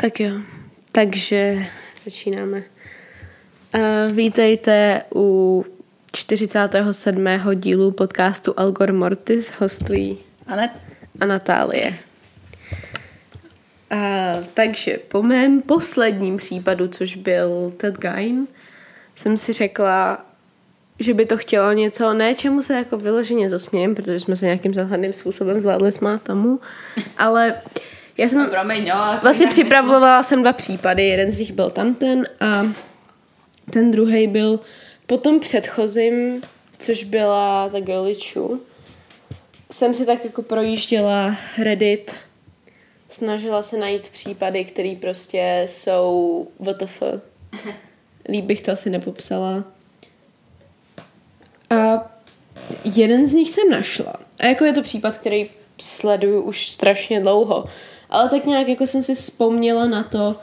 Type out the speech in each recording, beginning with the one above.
Tak jo, takže začínáme. Uh, vítejte u 47. dílu podcastu Algor Mortis, hostují Anet? a Natálie. Uh, takže po mém posledním případu, což byl Ted Gein, jsem si řekla, že by to chtělo něco, ne čemu se jako vyloženě zasmějem, protože jsme se nějakým záhadným způsobem zvládli smát tomu, ale já jsem... No, promiň, ale Vlastně připravovala jsem dva případy, jeden z nich byl tamten a ten druhý byl po tom předchozím, což byla ta Girlichu. Jsem si tak jako projížděla Reddit, snažila se najít případy, které prostě jsou WTF. Líp bych to asi nepopsala. A jeden z nich jsem našla. A jako je to případ, který sleduju už strašně dlouho. Ale tak nějak jako jsem si vzpomněla na to,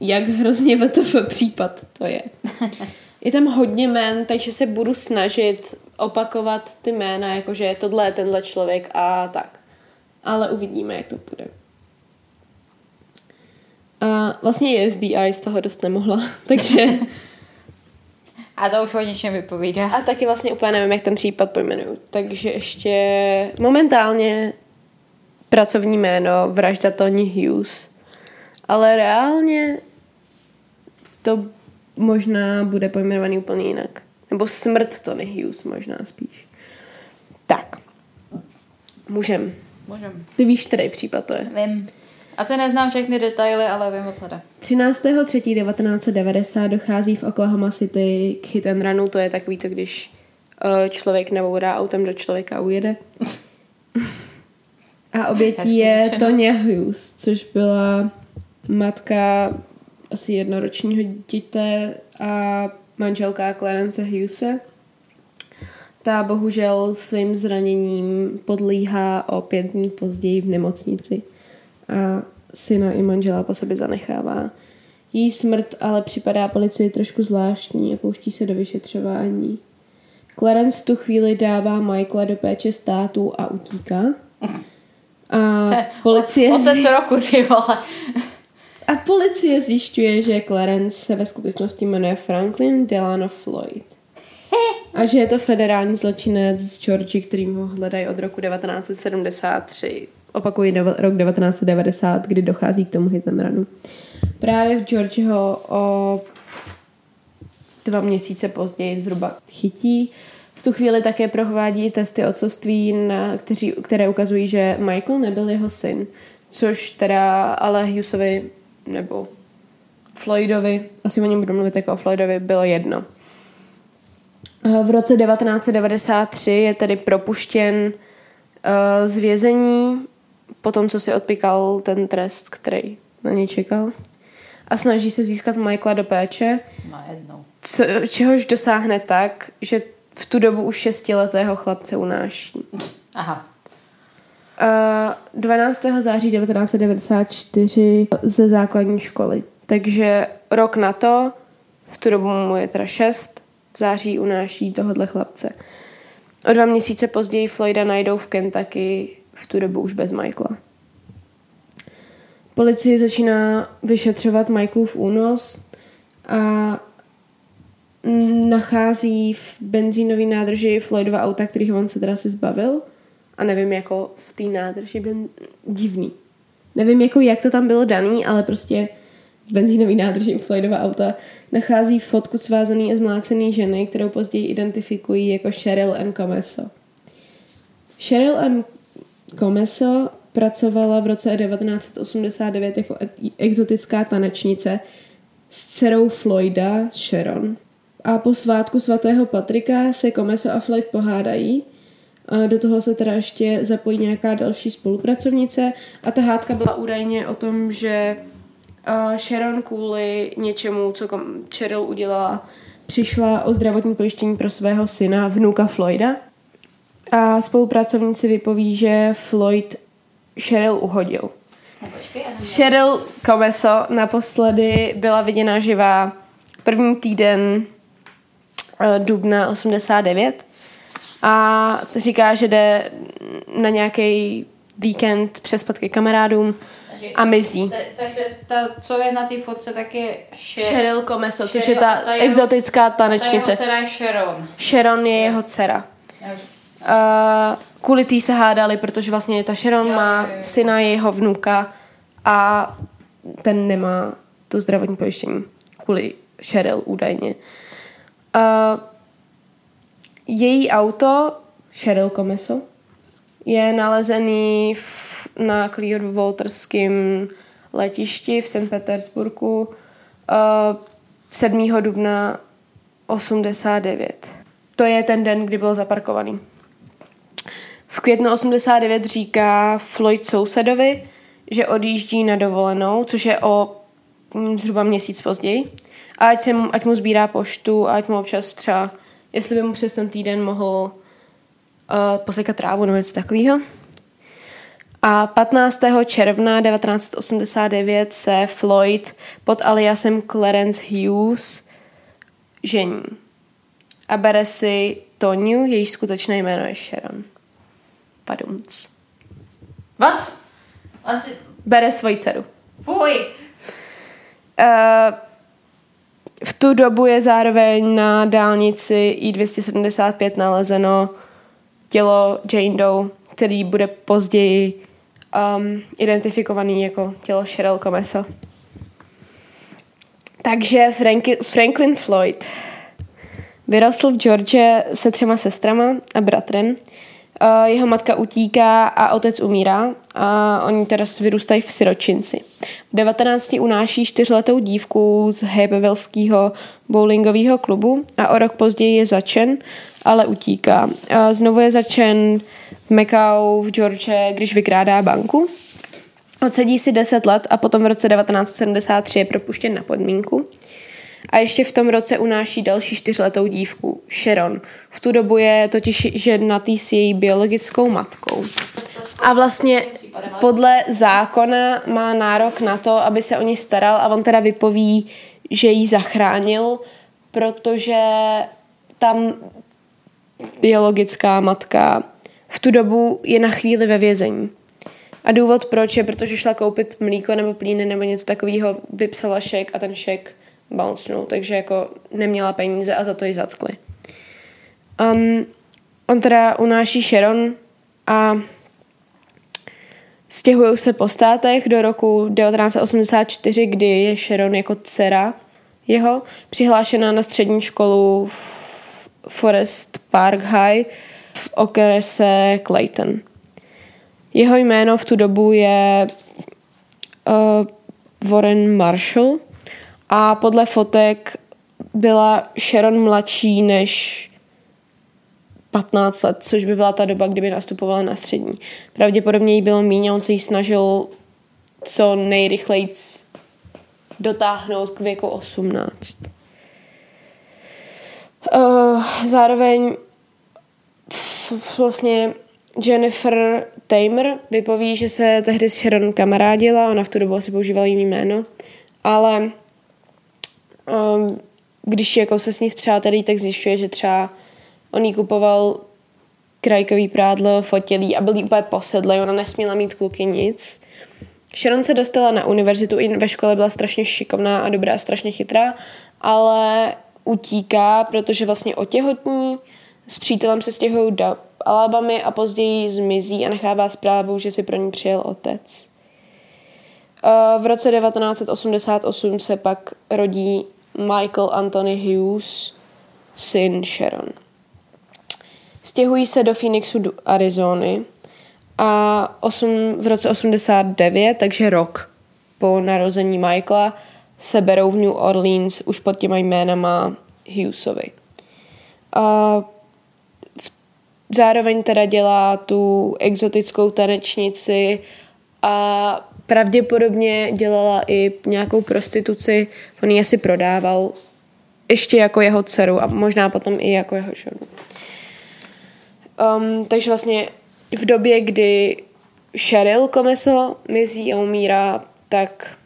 jak hrozně VTF případ to je. Je tam hodně jmen, takže se budu snažit opakovat ty jména, jakože tohle je tenhle člověk a tak. Ale uvidíme, jak to bude. A vlastně i FBI z toho dost nemohla, takže... A to už o něčem vypovídá. A taky vlastně úplně nevím, jak ten případ pojmenuju. Takže ještě momentálně pracovní jméno vražda Tony Hughes. Ale reálně to možná bude pojmenovaný úplně jinak. Nebo smrt Tony Hughes možná spíš. Tak. Můžem. Můžem. Ty víš, který případ to je. Vím. Asi neznám všechny detaily, ale vím, o co jde. 13.3.1990 dochází v Oklahoma City k hit and runu, to je takový to, když uh, člověk nebourá autem do člověka a ujede. A obětí je. Tonya Hughes, což byla matka asi jednoročního dítěte a manželka Clarence Hughese. Ta bohužel svým zraněním podlíhá o pět dní později v nemocnici a syna i manžela po sobě zanechává. Její smrt ale připadá policii trošku zvláštní a pouští se do vyšetřování. Clarence v tu chvíli dává Michaela do péče státu a utíká. A policie, Otec zji- roku, ty vole. a policie zjišťuje, že Clarence se ve skutečnosti jmenuje Franklin Delano Floyd. A že je to federální zločinec z Georgie, který ho hledají od roku 1973. Opakuji, nov- rok 1990, kdy dochází k tomu hit and runu. Právě v Georgii ho o dva měsíce později zhruba chytí. V tu chvíli také provádí testy otcovství, na, kteří, které ukazují, že Michael nebyl jeho syn, což teda ale Hughesovi nebo Floydovi, asi o něm budu mluvit jako o Floydovi, bylo jedno. V roce 1993 je tedy propuštěn eh, z vězení po tom, co si odpíkal ten trest, který na něj čekal. A snaží se získat Michaela do péče, Najednou. co, čehož dosáhne tak, že v tu dobu už šestiletého chlapce unáší. Aha. Uh, 12. září 1994 ze základní školy. Takže rok na to, v tu dobu mu je teda 6, v září unáší tohohle chlapce. O dva měsíce později Floyda najdou v Kentucky, v tu dobu už bez Michaela. Policie začíná vyšetřovat Michaelův únos a nachází v benzínový nádrži Floydova auta, kterých on se teda si zbavil. A nevím, jako v té nádrži ben... divný. Nevím, jako jak to tam bylo daný, ale prostě v benzínový nádrži Floydova auta nachází fotku svázaný a zmlácený ženy, kterou později identifikují jako Cheryl M. Comeso. Cheryl M. Comeso pracovala v roce 1989 jako ex- exotická tanečnice s dcerou Floyda, Sharon. A po svátku svatého Patrika se Comeso a Floyd pohádají. Do toho se teda ještě zapojí nějaká další spolupracovnice a ta hádka byla údajně o tom, že Sharon kvůli něčemu, co Cheryl udělala, přišla o zdravotní pojištění pro svého syna, vnuka Floyda. A spolupracovníci vypoví, že Floyd Cheryl uhodil. Cheryl Comeso naposledy byla viděna živá první týden dubna 89 a říká, že jde na nějaký víkend přespat ke kamarádům a mizí. ta, takže ta, co je na té fotce, tak je Cheryl Comeso, což je ta ta jeho- exotická Ta jeho tanečnice. dcera je Sharon. Sharon je jeho dcera. Uh, kvůli tý se hádali, protože vlastně ta Sharon Jo, má jo, jo. syna jeho vnuka a ten nemá to zdravotní pojištění. Kvůli Cheryl údajně. Uh, její auto, Cheryl Comeso, je nalezený v, na Clearwaterském letišti v St. Petersburgu uh, 7. dubna 89. To je ten den, kdy byl zaparkovaný. V květnu 89 říká Floyd sousedovi, že odjíždí na dovolenou, což je o mm, zhruba měsíc později. A ať, se mu, ať mu sbírá poštu a ať mu občas třeba, jestli by mu přes ten týden mohl uh, posekat trávu nebo něco takového. A 15. června 1989 se Floyd pod aliasem Clarence Hughes žení. A bere si Toniu, jejíž skutečné jméno je Sharon. Padumc. What? On si... Bere svoji dceru. Fuj! Uh, v tu dobu je zároveň na dálnici I-275 nalezeno tělo Jane Doe, který bude později um, identifikovaný jako tělo Cheryl Comeso. Takže Franki, Franklin Floyd vyrostl v Georgia se třema sestrama a bratrem. Jeho matka utíká a otec umírá a oni teda vyrůstají v siročinci. V 19 unáší čtyřletou dívku z Habervillského bowlingového klubu a o rok později je začen, ale utíká. Uh, znovu je začen v Macau v Georgia, když vykrádá banku. Odsedí si 10 let a potom v roce 1973 je propuštěn na podmínku. A ještě v tom roce unáší další čtyřletou dívku, Sharon. V tu dobu je totiž ženatý s její biologickou matkou. A vlastně podle zákona má nárok na to, aby se o ní staral a on teda vypoví, že ji zachránil, protože tam biologická matka v tu dobu je na chvíli ve vězení. A důvod proč je, protože šla koupit mlíko nebo plíny nebo něco takového, vypsala šek a ten šek bouncenul, takže jako neměla peníze a za to ji zatkli. Um, on teda unáší Sharon a stěhují se po státech do roku 1984, kdy je Sharon jako dcera jeho přihlášená na střední školu v Forest Park High v okrese Clayton. Jeho jméno v tu dobu je uh, Warren Marshall a podle fotek byla Sharon mladší než 15 let, což by byla ta doba, kdyby nastupovala na střední. Pravděpodobně jí bylo míň a on se jí snažil co nejrychleji dotáhnout k věku 18. Uh, zároveň vlastně Jennifer Tamer vypoví, že se tehdy s Sharon kamarádila, ona v tu dobu asi používala jiný jméno, ale um, když jako se s ní zpřátelí, tak zjišťuje, že třeba on jí kupoval krajkový prádlo, fotilí a byl jí úplně posedlý, ona nesměla mít kluky nic. Sharon se dostala na univerzitu, i ve škole byla strašně šikovná a dobrá, strašně chytrá, ale utíká, protože vlastně otěhotní, s přítelem se stěhují do Alabamy a později zmizí a nechává zprávu, že si pro ní přijel otec. V roce 1988 se pak rodí Michael Anthony Hughes, syn Sharon. Stěhují se do Phoenixu, do Arizony a 8, v roce 89, takže rok po narození Michaela, se berou v New Orleans už pod těma jménama Hughesovi. A zároveň teda dělá tu exotickou tanečnici a pravděpodobně dělala i nějakou prostituci, on ji asi prodával ještě jako jeho dceru a možná potom i jako jeho ženu. Um, takže vlastně v době, kdy Cheryl Comeso mizí a umírá, tak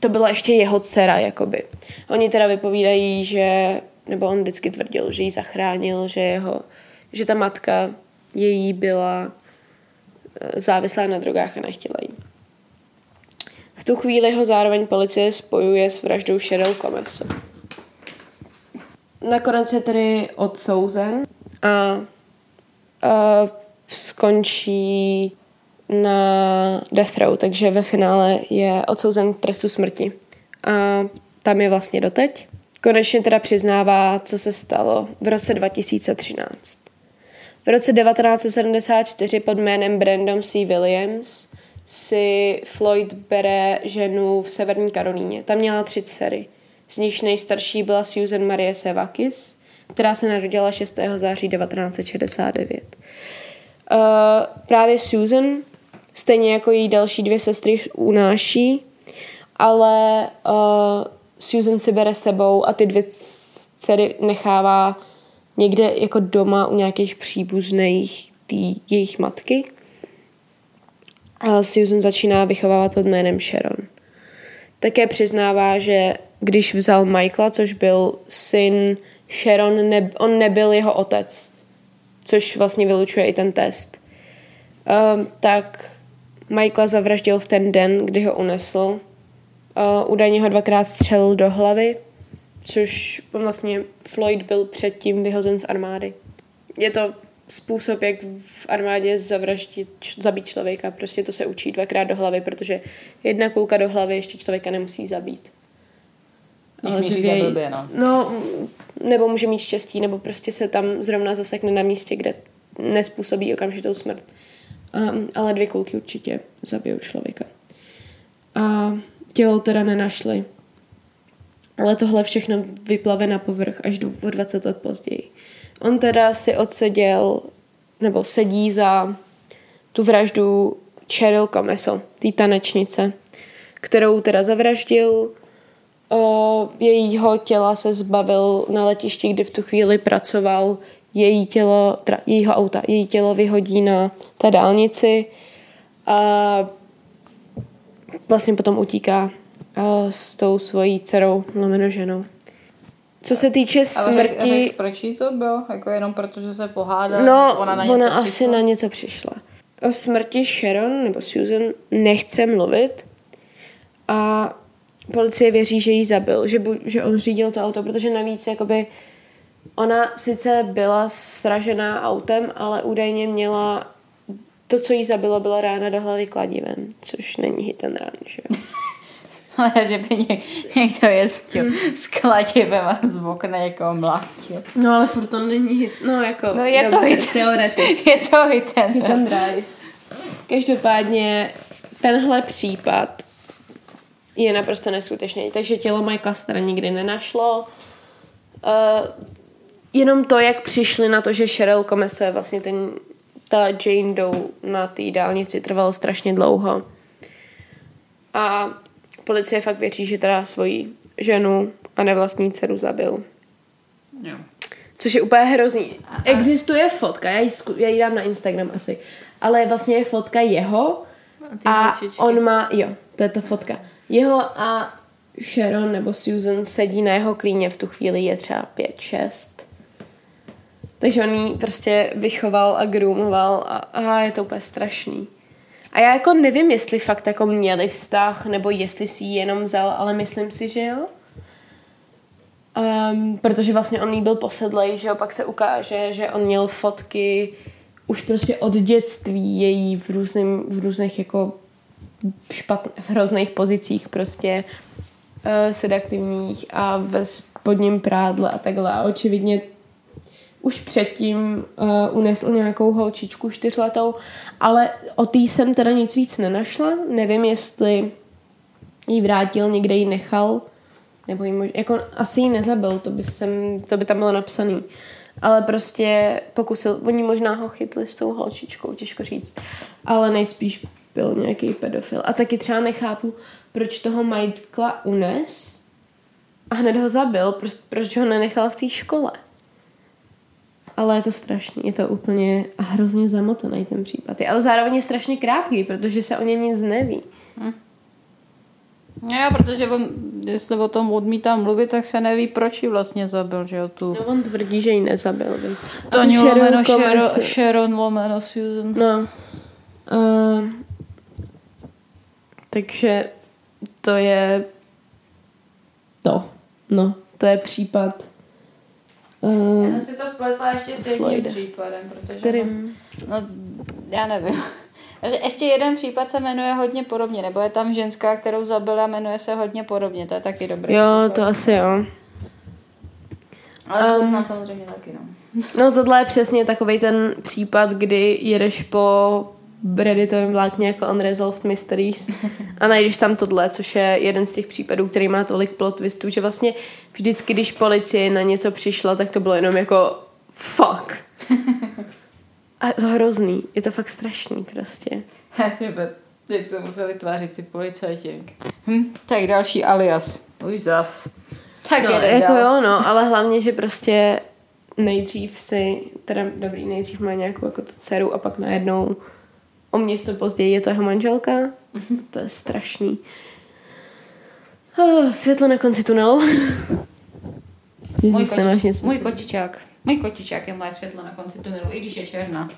to byla ještě jeho dcera, jakoby. Oni teda vypovídají, že, nebo on vždycky tvrdil, že ji zachránil, že jeho, že ta matka její byla závislá na drogách a nechtěla jí. V tu chvíli ho zároveň policie spojuje s vraždou Cheryl Comeso. Nakonec je tedy odsouzen a, a skončí na death row, takže ve finále je odsouzen k trestu smrti. A tam je vlastně doteď. Konečně teda přiznává, co se stalo v roce 2013. V roce 1974 pod jménem Brandon C. Williams si Floyd bere ženu v Severní Karolíně. Tam měla tři dcery. Z nich nejstarší byla Susan Marie Sevakis, která se narodila 6. září 1969. Uh, právě Susan, stejně jako její další dvě sestry, unáší, ale uh, Susan si bere sebou a ty dvě dcery nechává někde jako doma u nějakých příbuzných tý, jejich matky. A Susan začíná vychovávat pod jménem Sharon. Také přiznává, že když vzal Michaela, což byl syn Sharon, ne, on nebyl jeho otec, což vlastně vylučuje i ten test. Um, tak Michaela zavraždil v ten den, kdy ho unesl Uh, údajně ho dvakrát střelil do hlavy, což vlastně Floyd byl předtím vyhozen z armády. Je to způsob, jak v armádě zavraždit, zabít člověka. Prostě to se učí dvakrát do hlavy, protože jedna kulka do hlavy ještě člověka nemusí zabít. Když Ale dvě... blbě, no. no. nebo může mít štěstí, nebo prostě se tam zrovna zasekne na místě, kde nespůsobí okamžitou smrt. Um, ale dvě kulky určitě zabijou člověka. A tělo teda nenašli. Ale tohle všechno vyplave na povrch až do, o 20 let později. On teda si odseděl, nebo sedí za tu vraždu Cheryl Comeso, té tanečnice, kterou teda zavraždil. Jejího těla se zbavil na letišti, kdy v tu chvíli pracoval. Její tělo, teda jejího auta, její tělo vyhodí na té dálnici a vlastně potom utíká s tou svojí dcerou, lomeno ženou. Co se týče smrti... A řek, řek, proč jí to bylo? Jako jenom proto, že se pohádala? No, ona, na ona asi přišla? na něco přišla. O smrti Sharon nebo Susan nechce mluvit a policie věří, že jí zabil, že, bu, že on řídil to auto, protože navíc jakoby ona sice byla sražená autem, ale údajně měla to, co jí zabilo, byla rána do hlavy kladivem, což není hit and run, že jo. Ale že by něk, někdo jezdil hmm. s kladivem a z okna někoho mlátil. No ale furt to není hit, no jako no, je dobře, to hit, teoreticky. Je to hit and, hit and drive. Každopádně tenhle případ je naprosto neskutečný, takže tělo Michaela Stara nikdy nenašlo. Uh, jenom to, jak přišli na to, že Cheryl Comese vlastně ten ta Jane Doe na té dálnici trvalo strašně dlouho. A policie fakt věří, že teda svoji ženu a nevlastní dceru zabil. Jo. Což je úplně hrozný. A, Existuje fotka, já ji, já ji dám na Instagram asi, ale vlastně je fotka jeho a, a on má, jo, to je ta fotka. Jeho a Sharon nebo Susan sedí na jeho klíně, v tu chvíli je třeba 5-6 takže on jí prostě vychoval a groomoval a, a je to úplně strašný. A já jako nevím, jestli fakt jako měli vztah, nebo jestli si ji jenom vzal, ale myslím si, že jo. Um, protože vlastně on jí byl posedlej, že jo, pak se ukáže, že on měl fotky už prostě od dětství její v, různým, v různých jako špatných, v hrozných pozicích prostě uh, sedaktivních a ve spodním prádle a takhle. A očividně už předtím uh, unesl nějakou holčičku čtyřletou, ale o té jsem teda nic víc nenašla. Nevím, jestli ji vrátil, někde ji nechal, nebo ji mož... jako asi ji nezabil, to by, jsem, to by tam bylo napsaný. Ale prostě pokusil, oni možná ho chytli s tou holčičkou, těžko říct. Ale nejspíš byl nějaký pedofil. A taky třeba nechápu, proč toho Michaela unes a hned ho zabil, proč ho nenechal v té škole ale je to strašný, je to úplně hrozně zamotaný ten případ. Je, ale zároveň je strašně krátký, protože se o něm nic neví. Hm. Jo, protože on, jestli o tom odmítá mluvit, tak se neví, proč ji vlastně zabil, že jo, tu. No on tvrdí, že ji nezabil. To lomeno Sharon, Sharon lomeno Susan. No. Uh, takže to je to. No, to je případ. Uh, Já jsem si to spletla ještě s jedním Floyda. případem, protože... kterým... No, já nevím. Takže ještě jeden případ se jmenuje hodně podobně, nebo je tam ženská, kterou zabila, jmenuje se hodně podobně, to je taky dobrý Jo, případ. to asi jo. Ale to Um, znám samozřejmě taky, no. No tohle je přesně takový ten případ, kdy jedeš po redditovém vlákně jako Unresolved Mysteries a najdeš tam tohle, což je jeden z těch případů, který má tolik plot twistů, že vlastně vždycky, když policie na něco přišla, tak to bylo jenom jako fuck. A je to hrozný. Je to fakt strašný prostě. Já si bet, jak se museli tvářit ty policajti. Hm, tak další alias. Už zas. Tak No, jako dál. jo, no, ale hlavně, že prostě nejdřív si, teda dobrý, nejdřív má nějakou jako tu dceru a pak najednou o město později je to jeho manželka. To je strašný. Oh, světlo na konci tunelu. Můj, zase nemáš něco. můj kočičák. Můj kočičák je moje světlo na konci tunelu, i když je černá.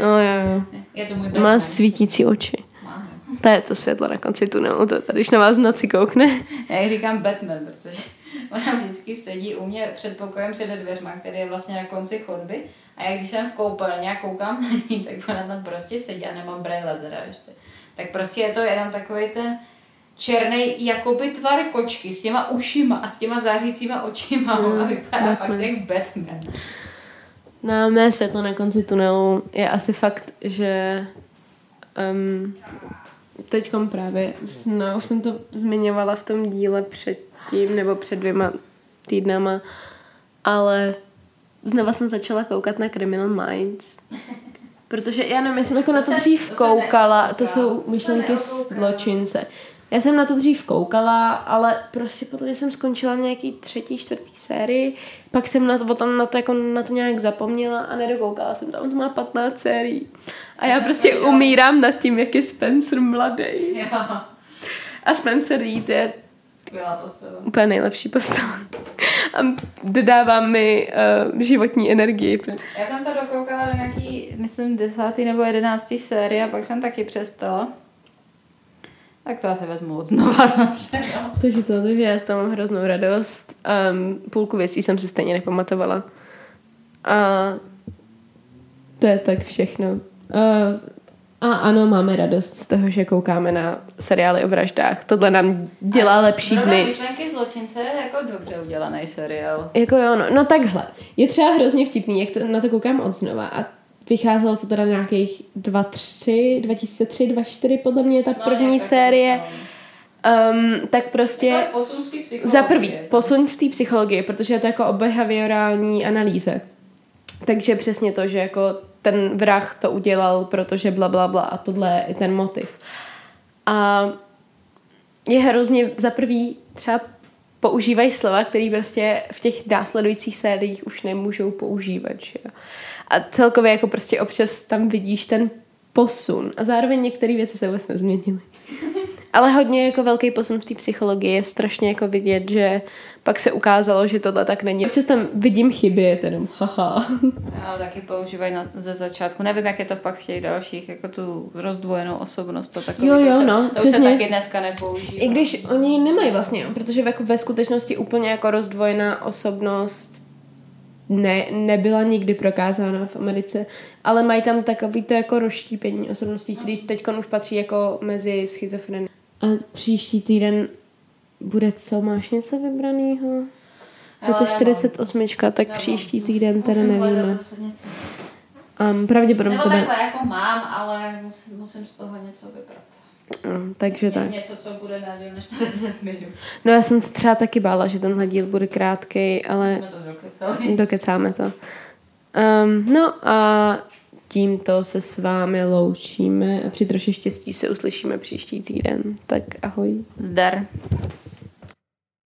No, jo, jo. Je to můj Má Batman. svítící oči. Má, no. To je to světlo na konci tunelu, to tady, když na vás v noci koukne. Já říkám Batman, protože ona vždycky sedí u mě před pokojem před dveřma, který je vlastně na konci chodby. A já když jsem v koupelně a koukám na ní, tak ona tam prostě sedí a nemám brejle teda ještě. Tak prostě je to jenom takový ten černý jakoby tvar kočky s těma ušima a s těma zářícíma očima Mm, a vypadá Batman. fakt jak Batman. Na mé světlo na konci tunelu je asi fakt, že um, teďkom právě, no, už jsem to zmiňovala v tom díle předtím, nebo před dvěma týdnama, ale znova jsem začala koukat na Criminal Minds. Protože já nevím, já jsem jako na to dřív koukala, to jsou myšlenky zločince. Já jsem na to dřív koukala, ale prostě mě jsem skončila v nějaký třetí, čtvrtý sérii, pak jsem na to, potom na to, jako na to nějak zapomněla a nedokoukala jsem. On to má 15 sérií. A já prostě umírám nad tím, jak je Spencer mladý. A Spencer Reed je skvělá postava. úplně nejlepší postava. A dodává mi uh, životní energii. Já jsem to dokoukala do nějaký, myslím, desátý nebo jedenáctý série a pak jsem taky přestala. Tak to asi vezmu od znova zase. jo. Takže to, takže já z toho mám hroznou radost. Um, půlku věcí jsem si stejně nepamatovala. A to je tak všechno. Uh, a ano, máme radost z toho, že koukáme na seriály o vraždách. Tohle nám dělá lepší Zrovna dny. myšlenky zločince je jako dobře udělaný seriál. Jako jo, no, no takhle. Je třeba hrozně vtipný, jak to, na to koukám od znova a vycházelo to teda nějakých 2, 3, 2003, 2004 podle mě je ta No, první nějak tak, série. no. Um, tak prostě... Posun v té psychologii. Za prvý, posun v té psychologii, protože je to jako o behaviorální analýze. Takže přesně to, že jako ten vrah to udělal, protože bla, bla, bla a tohle je ten motiv. A je hrozně za prvý třeba používají slova, které prostě v těch následujících sériích už nemůžou používat. Že? A celkově jako prostě občas tam vidíš ten posun. A zároveň některé věci se vůbec nezměnily. Ale hodně jako velký posun v té psychologii je strašně jako vidět, že pak se ukázalo, že tohle tak není. Občas tam vidím chyby, jenom haha. Já taky používají na, ze začátku. Nevím, jak je to pak v těch dalších, jako tu rozdvojenou osobnost. To, takový, Jo, jo, to, se, no, to už se přesně. taky dneska nepoužívá. I když oni nemají vlastně, protože jako ve skutečnosti úplně jako rozdvojená osobnost ne, nebyla nikdy prokázána v Americe, ale mají tam takový to jako rozštípení osobností, který teď už patří jako mezi schizofreny. A příští týden bude co? Máš něco vybraného? Je to nemám. 48, tak Nemám. příští týden teda nevíme. Um, pravděpodobně Nebo to bude. takhle jako mám, ale musím, musím z toho něco vybrat. Um, takže Ně, tak. něco, co bude na díl než na 10 minut. No já jsem se třeba taky bála, že tenhle díl bude krátký, ale Jsme to dokecali. dokecáme to. Um, no a tímto se s vámi loučíme a při troši štěstí se uslyšíme příští týden. Tak ahoj. Zdar.